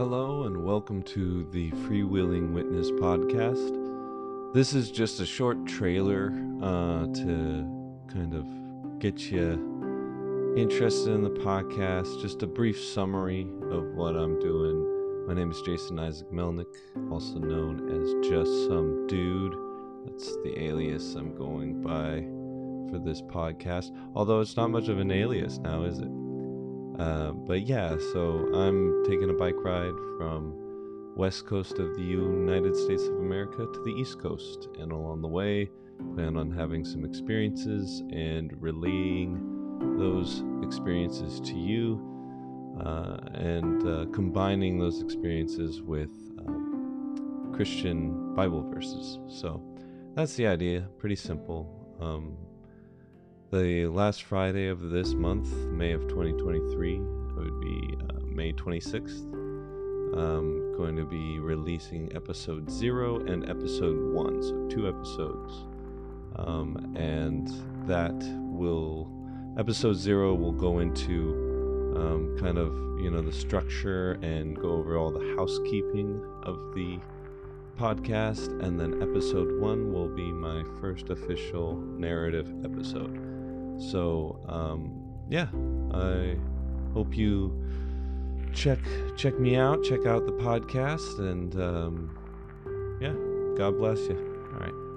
Hello, and welcome to the Freewheeling Witness podcast. This is just a short trailer uh, to kind of get you interested in the podcast. Just a brief summary of what I'm doing. My name is Jason Isaac Melnick, also known as Just Some Dude. That's the alias I'm going by for this podcast. Although it's not much of an alias now, is it? Uh, but yeah, so I'm taking a bike ride from west coast of the United States of America to the east coast, and along the way, plan on having some experiences and relaying those experiences to you, uh, and uh, combining those experiences with um, Christian Bible verses. So that's the idea. Pretty simple. Um, the last Friday of this month, May of 2023, would be uh, May 26th. I'm going to be releasing episode 0 and episode 1, so two episodes. Um, and that will, episode 0 will go into um, kind of, you know, the structure and go over all the housekeeping of the podcast. And then episode 1 will be my first official narrative episode. So um, yeah, I hope you check check me out, check out the podcast, and um, yeah, God bless you. All right.